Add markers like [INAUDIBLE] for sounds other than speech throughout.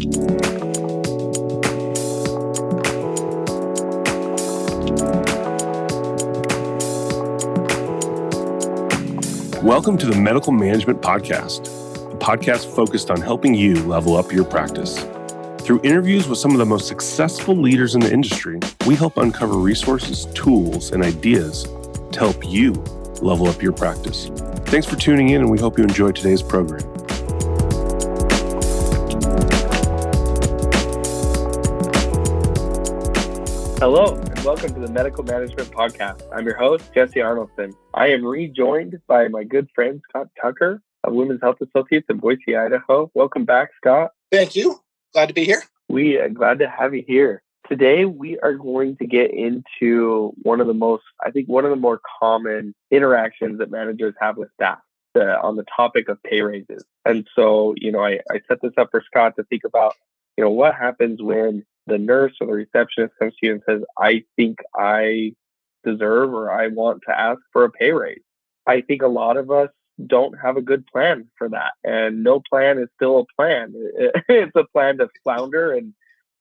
Welcome to the Medical Management Podcast, a podcast focused on helping you level up your practice. Through interviews with some of the most successful leaders in the industry, we help uncover resources, tools, and ideas to help you level up your practice. Thanks for tuning in, and we hope you enjoy today's program. Hello, and welcome to the Medical Management Podcast. I'm your host, Jesse Arnoldson. I am rejoined by my good friend, Scott Tucker of Women's Health Associates in Boise, Idaho. Welcome back, Scott. Thank you. Glad to be here. We are glad to have you here. Today, we are going to get into one of the most, I think, one of the more common interactions that managers have with staff the, on the topic of pay raises. And so, you know, I, I set this up for Scott to think about, you know, what happens when the nurse or the receptionist comes to you and says, I think I deserve or I want to ask for a pay raise. I think a lot of us don't have a good plan for that. And no plan is still a plan. [LAUGHS] It's a plan to flounder and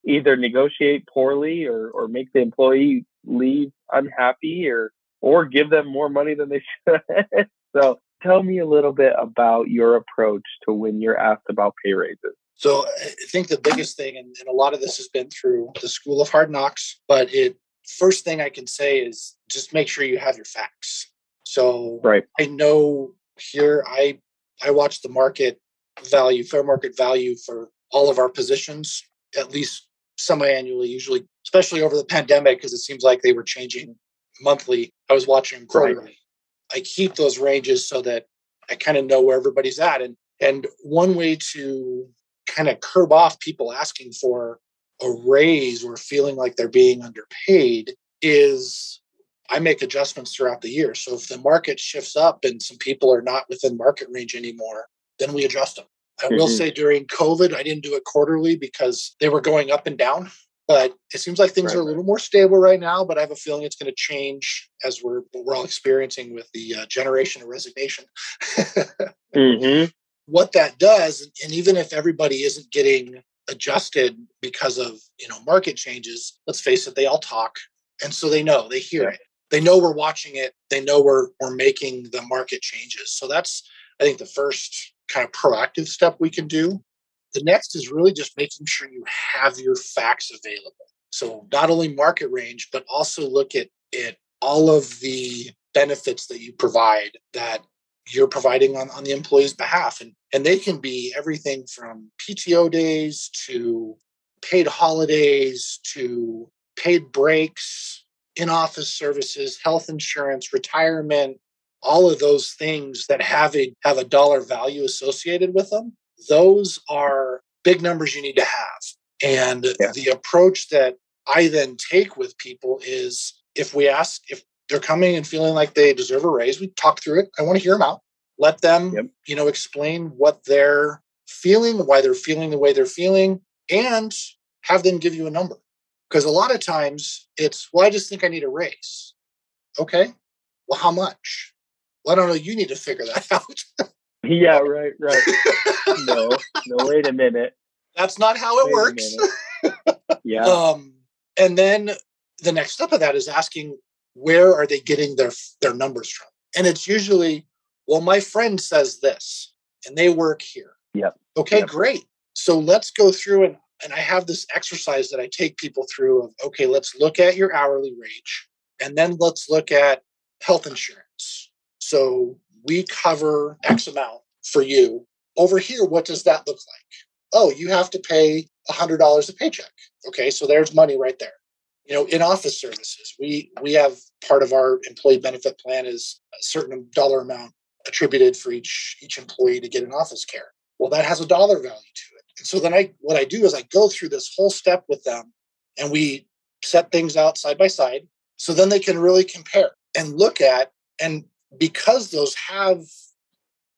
either negotiate poorly or, or make the employee leave unhappy or or give them more money than they [LAUGHS] should. so tell me a little bit about your approach to when you're asked about pay raises. So I think the biggest thing, and, and, a lot of this has been through the school of hard knocks, but it first thing I can say is just make sure you have your facts. So right. I know here I I watch the market value, fair market value for all of our positions, at least semi-annually, usually, especially over the pandemic, because it seems like they were changing monthly. I was watching quarterly. Right. I keep those ranges so that I kind of know where everybody's at. And and one way to kind of curb off people asking for a raise or feeling like they're being underpaid is I make adjustments throughout the year. So if the market shifts up and some people are not within market range anymore, then we adjust them. I mm-hmm. will say during COVID, I didn't do it quarterly because they were going up and down. But it seems like things right. are a little more stable right now. But I have a feeling it's going to change as we're we're all experiencing with the uh, generation of resignation. [LAUGHS] mm-hmm what that does, and even if everybody isn't getting adjusted because of you know market changes, let's face it, they all talk, and so they know, they hear yeah. it, they know we're watching it, they know we're we're making the market changes. So that's I think the first kind of proactive step we can do. The next is really just making sure you have your facts available. So not only market range, but also look at it all of the benefits that you provide that you're providing on, on the employee's behalf. And, and they can be everything from PTO days to paid holidays to paid breaks, in office services, health insurance, retirement, all of those things that have a have a dollar value associated with them. Those are big numbers you need to have. And yeah. the approach that I then take with people is if we ask if they're coming and feeling like they deserve a raise, we talk through it. I want to hear them out. Let them, yep. you know, explain what they're feeling, why they're feeling the way they're feeling, and have them give you a number. Because a lot of times it's, well, I just think I need a raise. Okay. Well, how much? Well, I don't know. You need to figure that [LAUGHS] out. yeah, right, right. no, no, wait a minute. That's not how it wait works. [LAUGHS] yeah. Um, and then the next step of that is asking where are they getting their their numbers from? And it's usually well, my friend says this and they work here. Yeah. Okay, yep. great. So let's go through and and I have this exercise that I take people through of okay, let's look at your hourly wage and then let's look at health insurance. So we cover X amount for you. Over here, what does that look like? Oh, you have to pay $100 a paycheck. Okay, so there's money right there. You know, in office services, we we have part of our employee benefit plan is a certain dollar amount attributed for each each employee to get an office care. Well, that has a dollar value to it. And so then I what I do is I go through this whole step with them and we set things out side by side so then they can really compare and look at and because those have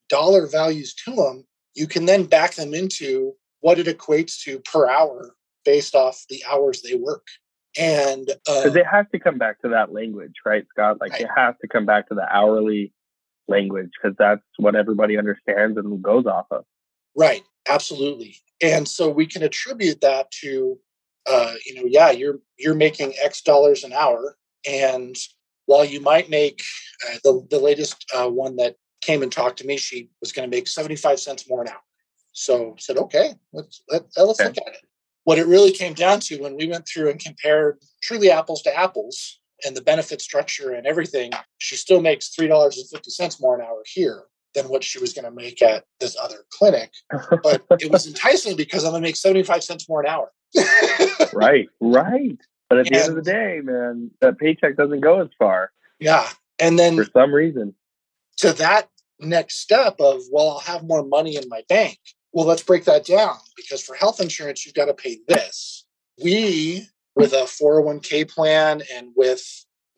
dollar values to them, you can then back them into what it equates to per hour based off the hours they work. And uh, it has to come back to that language, right, Scott? Like right. it has to come back to the hourly language because that's what everybody understands and goes off of. Right. Absolutely. And so we can attribute that to, uh, you know, yeah, you're you're making X dollars an hour, and while you might make uh, the the latest uh, one that came and talked to me, she was going to make seventy five cents more an hour. So I said, okay, let's let, let's okay. look at it. What it really came down to when we went through and compared truly apples to apples and the benefit structure and everything, she still makes three dollars and fifty cents more an hour here than what she was going to make at this other clinic. But it was enticing because I'm going to make 75 cents more an hour. [LAUGHS] right, right. But at the and, end of the day, man, that paycheck doesn't go as far. Yeah. And then for some reason, to that next step of, well, I'll have more money in my bank. Well, let's break that down because for health insurance, you've got to pay this. We, with a 401k plan and with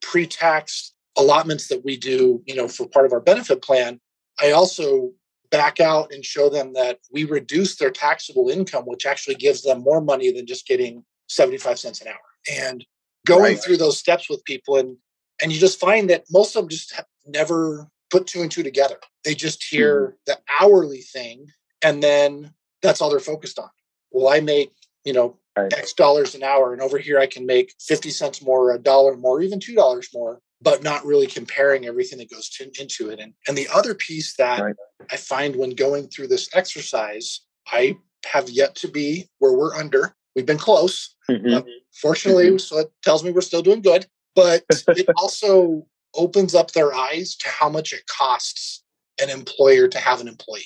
pre tax allotments that we do, you know, for part of our benefit plan, I also back out and show them that we reduce their taxable income, which actually gives them more money than just getting 75 cents an hour. And going right. through those steps with people and and you just find that most of them just have never put two and two together. They just hear mm-hmm. the hourly thing and then that's all they're focused on. Well, I make, you know, right. X dollars an hour and over here I can make 50 cents more, a dollar more, even $2 more but not really comparing everything that goes to, into it. And, and the other piece that right. I find when going through this exercise, I have yet to be where we're under. We've been close. Mm-hmm. fortunately, mm-hmm. so it tells me we're still doing good. But it [LAUGHS] also opens up their eyes to how much it costs an employer to have an employee.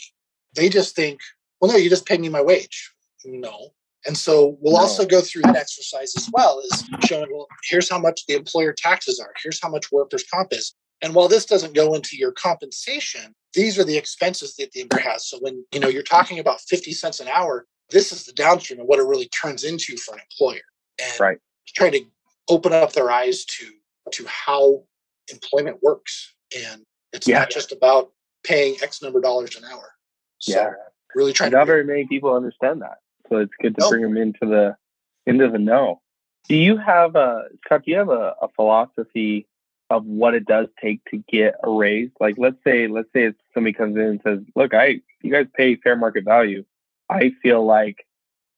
They just think, well, no, you just pay me my wage. No, and so we'll no. also go through that exercise as well as showing, well, here's how much the employer taxes are. Here's how much workers' comp is. And while this doesn't go into your compensation, these are the expenses that the employer has. So when you know you're talking about 50 cents an hour, this is the downstream of what it really turns into for an employer. And right. trying to open up their eyes to to how employment works. And it's yeah. not just about paying X number of dollars an hour. So yeah. really trying not very many people understand that. So it's good to nope. bring them into the into the know. Do you have a Scott? Do you have a, a philosophy of what it does take to get a raise? Like, let's say, let's say somebody comes in and says, "Look, I you guys pay fair market value. I feel like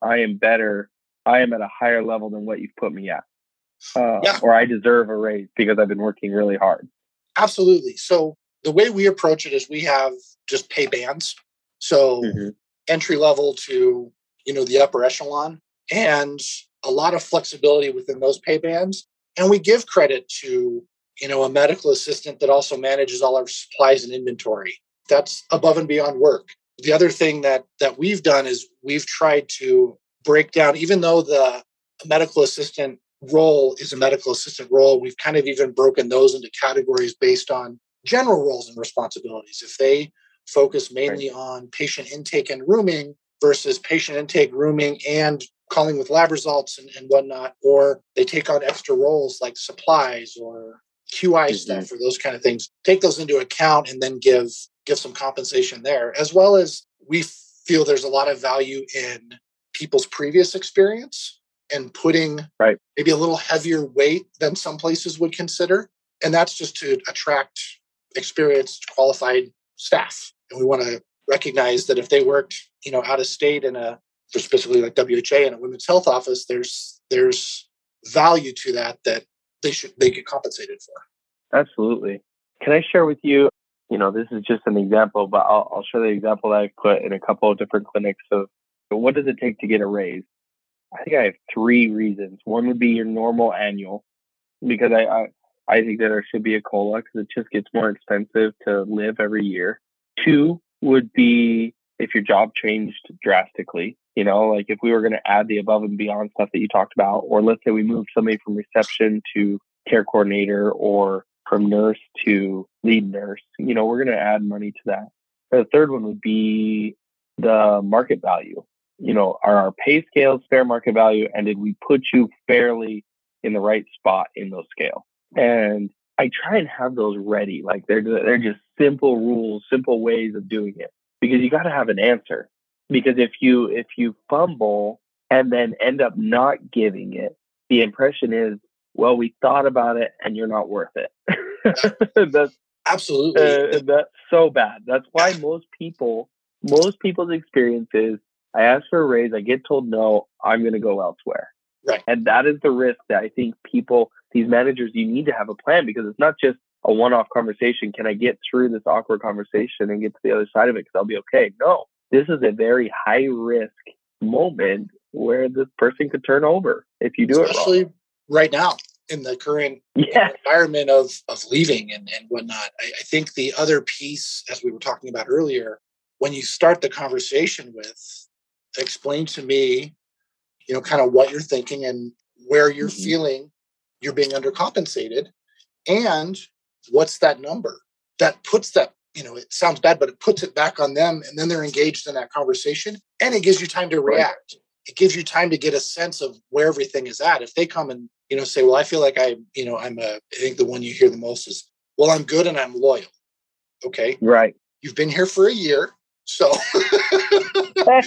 I am better. I am at a higher level than what you've put me at, uh, yeah. or I deserve a raise because I've been working really hard." Absolutely. So the way we approach it is we have just pay bands. So mm-hmm. entry level to you know, the upper echelon and a lot of flexibility within those pay bands. And we give credit to, you know, a medical assistant that also manages all our supplies and inventory. That's above and beyond work. The other thing that that we've done is we've tried to break down, even though the medical assistant role is a medical assistant role, we've kind of even broken those into categories based on general roles and responsibilities. If they focus mainly right. on patient intake and rooming, versus patient intake, rooming, and calling with lab results and, and whatnot, or they take on extra roles like supplies or QI mm-hmm. stuff or those kind of things. Take those into account and then give give some compensation there, as well as we feel there's a lot of value in people's previous experience and putting right. maybe a little heavier weight than some places would consider. And that's just to attract experienced, qualified staff. And we want to recognize that if they worked, you know, out of state in a specifically like WHA in a women's health office, there's there's value to that that they should they get compensated for. Absolutely. Can I share with you? You know, this is just an example, but I'll, I'll share the example that I put in a couple of different clinics of what does it take to get a raise. I think I have three reasons. One would be your normal annual, because I I, I think that there should be a cola because it just gets more expensive to live every year. Two would be if your job changed drastically. You know, like if we were going to add the above and beyond stuff that you talked about, or let's say we moved somebody from reception to care coordinator or from nurse to lead nurse, you know, we're going to add money to that. The third one would be the market value. You know, are our pay scales fair market value? And did we put you fairly in the right spot in those scales? And I try and have those ready. Like they're they're just simple rules, simple ways of doing it because you got to have an answer. Because if you if you fumble and then end up not giving it, the impression is, well, we thought about it and you're not worth it. [LAUGHS] that's absolutely uh, that's so bad. That's why most people most people's experience is I ask for a raise, I get told no, I'm going to go elsewhere. Right. And that is the risk that I think people, these managers, you need to have a plan because it's not just a one off conversation. Can I get through this awkward conversation and get to the other side of it because I'll be okay? No, this is a very high risk moment where this person could turn over if you do Especially it wrong. right now in the current yeah. environment of, of leaving and, and whatnot. I, I think the other piece, as we were talking about earlier, when you start the conversation with, explain to me, you know, kind of what you're thinking and where you're Mhm. feeling you're being undercompensated and what's that number that puts that you know it sounds bad but it puts it back on them and then they're engaged in that conversation and it gives you time to Right. react it gives you time to get a sense of where everything is at if they come and you know say well i feel like i you know i'm a i think the one you hear the most is well i'm good and i'm loyal okay Right. you've been here for a year so [LAUGHS]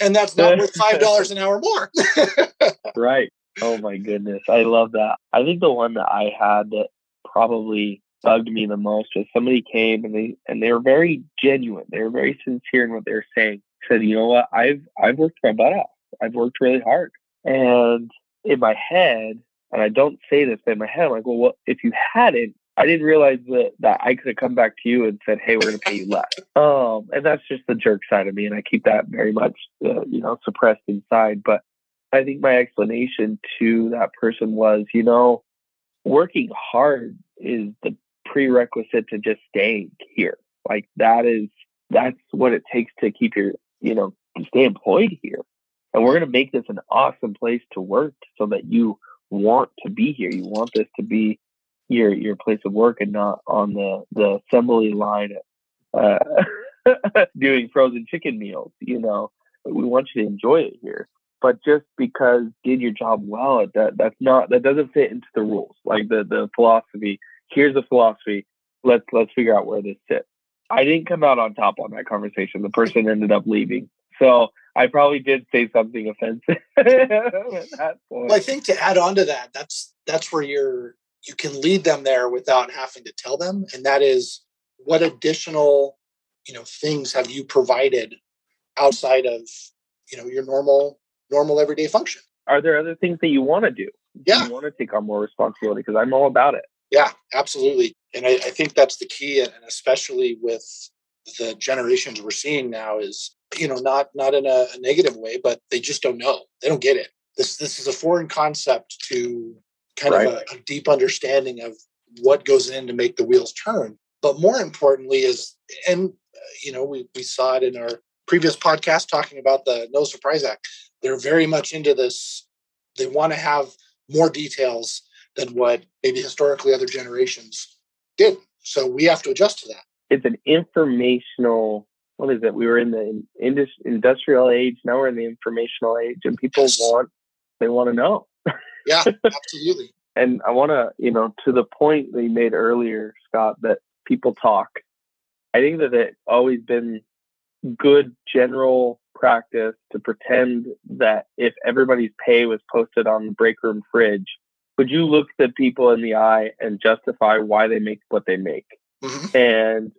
and that's not worth five dollars an hour more [LAUGHS] right. Oh my goodness. I love that. I think the one that I had that probably bugged me the most was somebody came and they and they were very genuine. They were very sincere in what they were saying. Said, you know what, I've I've worked my butt off. I've worked really hard. And in my head, and I don't say this, but in my head, I'm like, well, what if you hadn't, I didn't realize that, that I could have come back to you and said, "Hey, we're going to pay you less." Um, and that's just the jerk side of me, and I keep that very much, uh, you know, suppressed inside. But I think my explanation to that person was, you know, working hard is the prerequisite to just staying here. Like that is that's what it takes to keep your, you know, stay employed here. And we're going to make this an awesome place to work so that you want to be here. You want this to be your your place of work and not on the the assembly line uh, [LAUGHS] doing frozen chicken meals. You know, we want you to enjoy it here. But just because did your job well, that that's not that doesn't fit into the rules. Like the the philosophy. Here's the philosophy. Let's let's figure out where this sits. I didn't come out on top on that conversation. The person ended up leaving. So I probably did say something offensive [LAUGHS] at that point. Well, I think to add on to that, that's that's where you're you can lead them there without having to tell them, and that is what additional you know things have you provided outside of you know your normal normal everyday function. Are there other things that you want to do? Do Yeah. You want to take on more responsibility because I'm all about it. Yeah, absolutely, and I, I think that's the key, and especially with the generations we're seeing now is you know not not in a, a negative way, but they just don't know. They don't get it. This this is a foreign concept to kind of a, a deep understanding of what goes in to make the wheels turn. But more importantly is, and uh, you know, we we saw it in our previous podcast talking about the No Surprise Act. They're very much into this. They want to have more details than what maybe historically other generations did. So we have to adjust to that. It's an informational. What is it? We were in the indus- industrial age. Now we're in the informational age, and people Yes. want they want to know. Yeah, [LAUGHS] absolutely. And I want to, you know, to the point that you made earlier, Scott, that people talk. I think that it's always been good general practice to pretend that if everybody's pay was posted on the break room fridge, would you look the people in the eye and justify why they make what they make? Mhm. And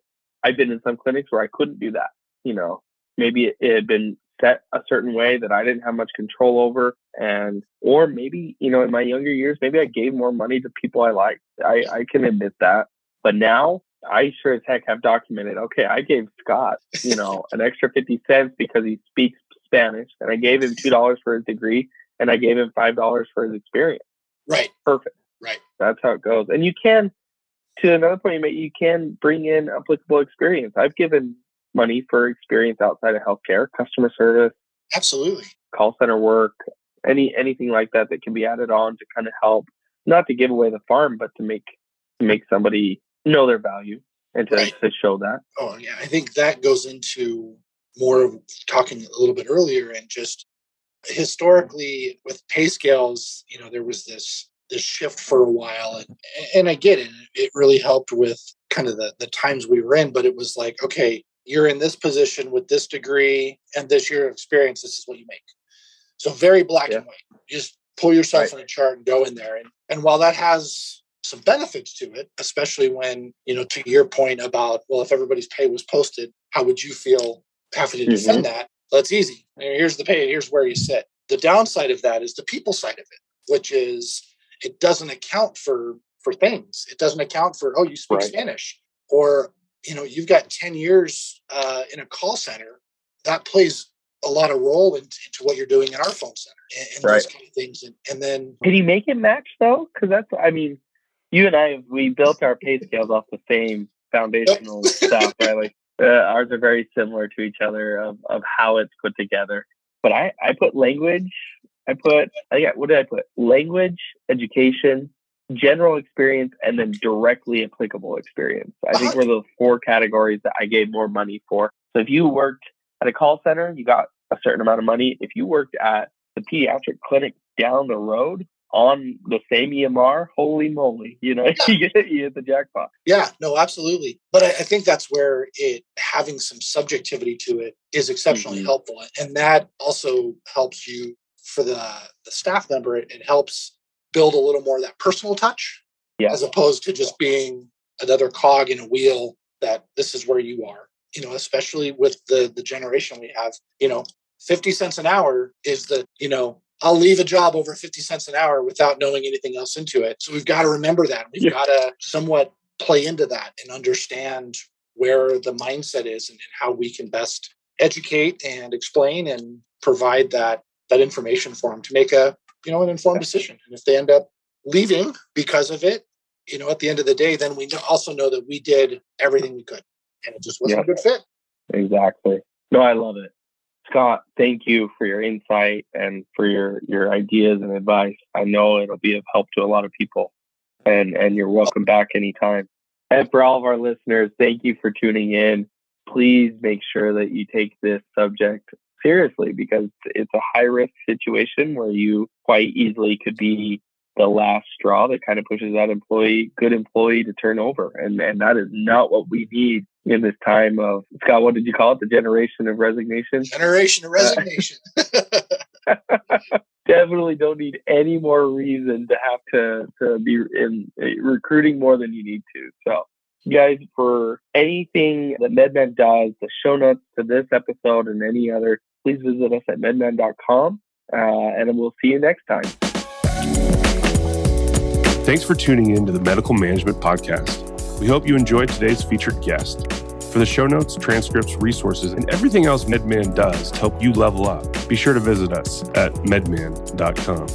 I've been in some clinics where I couldn't do that. You know, maybe it, it had been set a certain way that I didn't have much control over. And, or maybe, you know, in my younger years, maybe I gave more money to people I liked. I, I can admit that. But now I sure as heck have documented, okay, I gave Scott, you know, [LAUGHS] an extra 50 cents because he speaks Spanish and I gave him $2 for his degree and I gave him $5 for his experience. Right, Perfect. right. That's how it goes. And you can, to another point you made, you can bring in applicable experience. I've given money for experience outside of healthcare, customer service, Absolutely. call center work, any anything like that that can be added on to kind of help, not to give away the farm, but to make to make somebody know their value and to, Right. to show that. Oh, yeah. I think that goes into more of talking a little bit earlier and just historically with pay scales, you know, there was this this shift for a while and and I get it. It really helped with kind of the the times we were in, but it was like, okay, you're in this position with this degree and this year of experience, this is what you make. So very black Yeah. and white. Just pull yourself Right. in a chart and go in there. And and while that has some benefits to it, especially when, you know, to your point about, well, if everybody's pay was posted, how would you feel having to defend mm-hmm. that? That's easy. Here's the pay. Here's where you sit. The downside of that is the people side of it, which is it doesn't account for for things. It doesn't account for oh you speak right. Spanish or you know you've got 10 years uh, in a call center that plays a lot of role into, into what you're doing in our phone center and, and right. those kind of things and, and then did he make it match though? Because that's i mean you and i we built our pay scales off the same foundational stuff right? Like uh, ours are very similar to each other of, of how it's put together. But i i put language i put i got what did i put? Language education general experience and then directly applicable experience. I think were the four categories that I gave more money for. So if you worked at a call center, you got a certain amount of money. If you worked at the pediatric clinic down the road on the same EMR, holy moly, you know, [LAUGHS] yeah. you, get, you hit the jackpot. Yeah, no, absolutely. But I, I, think that's where it having some subjectivity to it is exceptionally mm-hmm. helpful. And that also helps you for the, the staff member, it, it helps build a little more of that personal touch yeah. as opposed to just being another cog in a wheel that this is where you are you know especially with the the generation we have you know 50 cents an hour is the you know i'll leave a job over 50 cents an hour without knowing anything else into it so we've got to remember that we've yeah. got to somewhat play into that and understand where the mindset is and, and how we can best educate and explain and provide that that information for them to make a you know, an informed decision. And if they end up leaving because of it, you know, at the end of the day, then we also know that we did everything we could and it just wasn't a good fit. Exactly. No, I love it. Scott, thank you for your insight and for your, your ideas and advice. I know it'll be of help to a lot of people and, and you're oh. welcome back anytime. And for all of our listeners, thank you for tuning in. Please make sure that you take this subject seriously because it's a high risk situation where you quite easily could be the last straw that kind of pushes that employee, good employee to turn over. And, and that is not what we need in this time of, Scott, what did you call it? The generation of resignation? Generation of resignation. [LAUGHS] [LAUGHS] Definitely don't need any more reason to have to, to be in eh, recruiting more than you need to. So guys, for anything that MedMan does, the show notes to this episode and any other, please visit us at medman.com uh, and we'll see you next time. Thanks for tuning in to the Medical Management Podcast. We hope you enjoyed today's featured guest. For the show notes, transcripts, resources, and everything else MedMan does to help you level up, be sure to visit us at medman.com.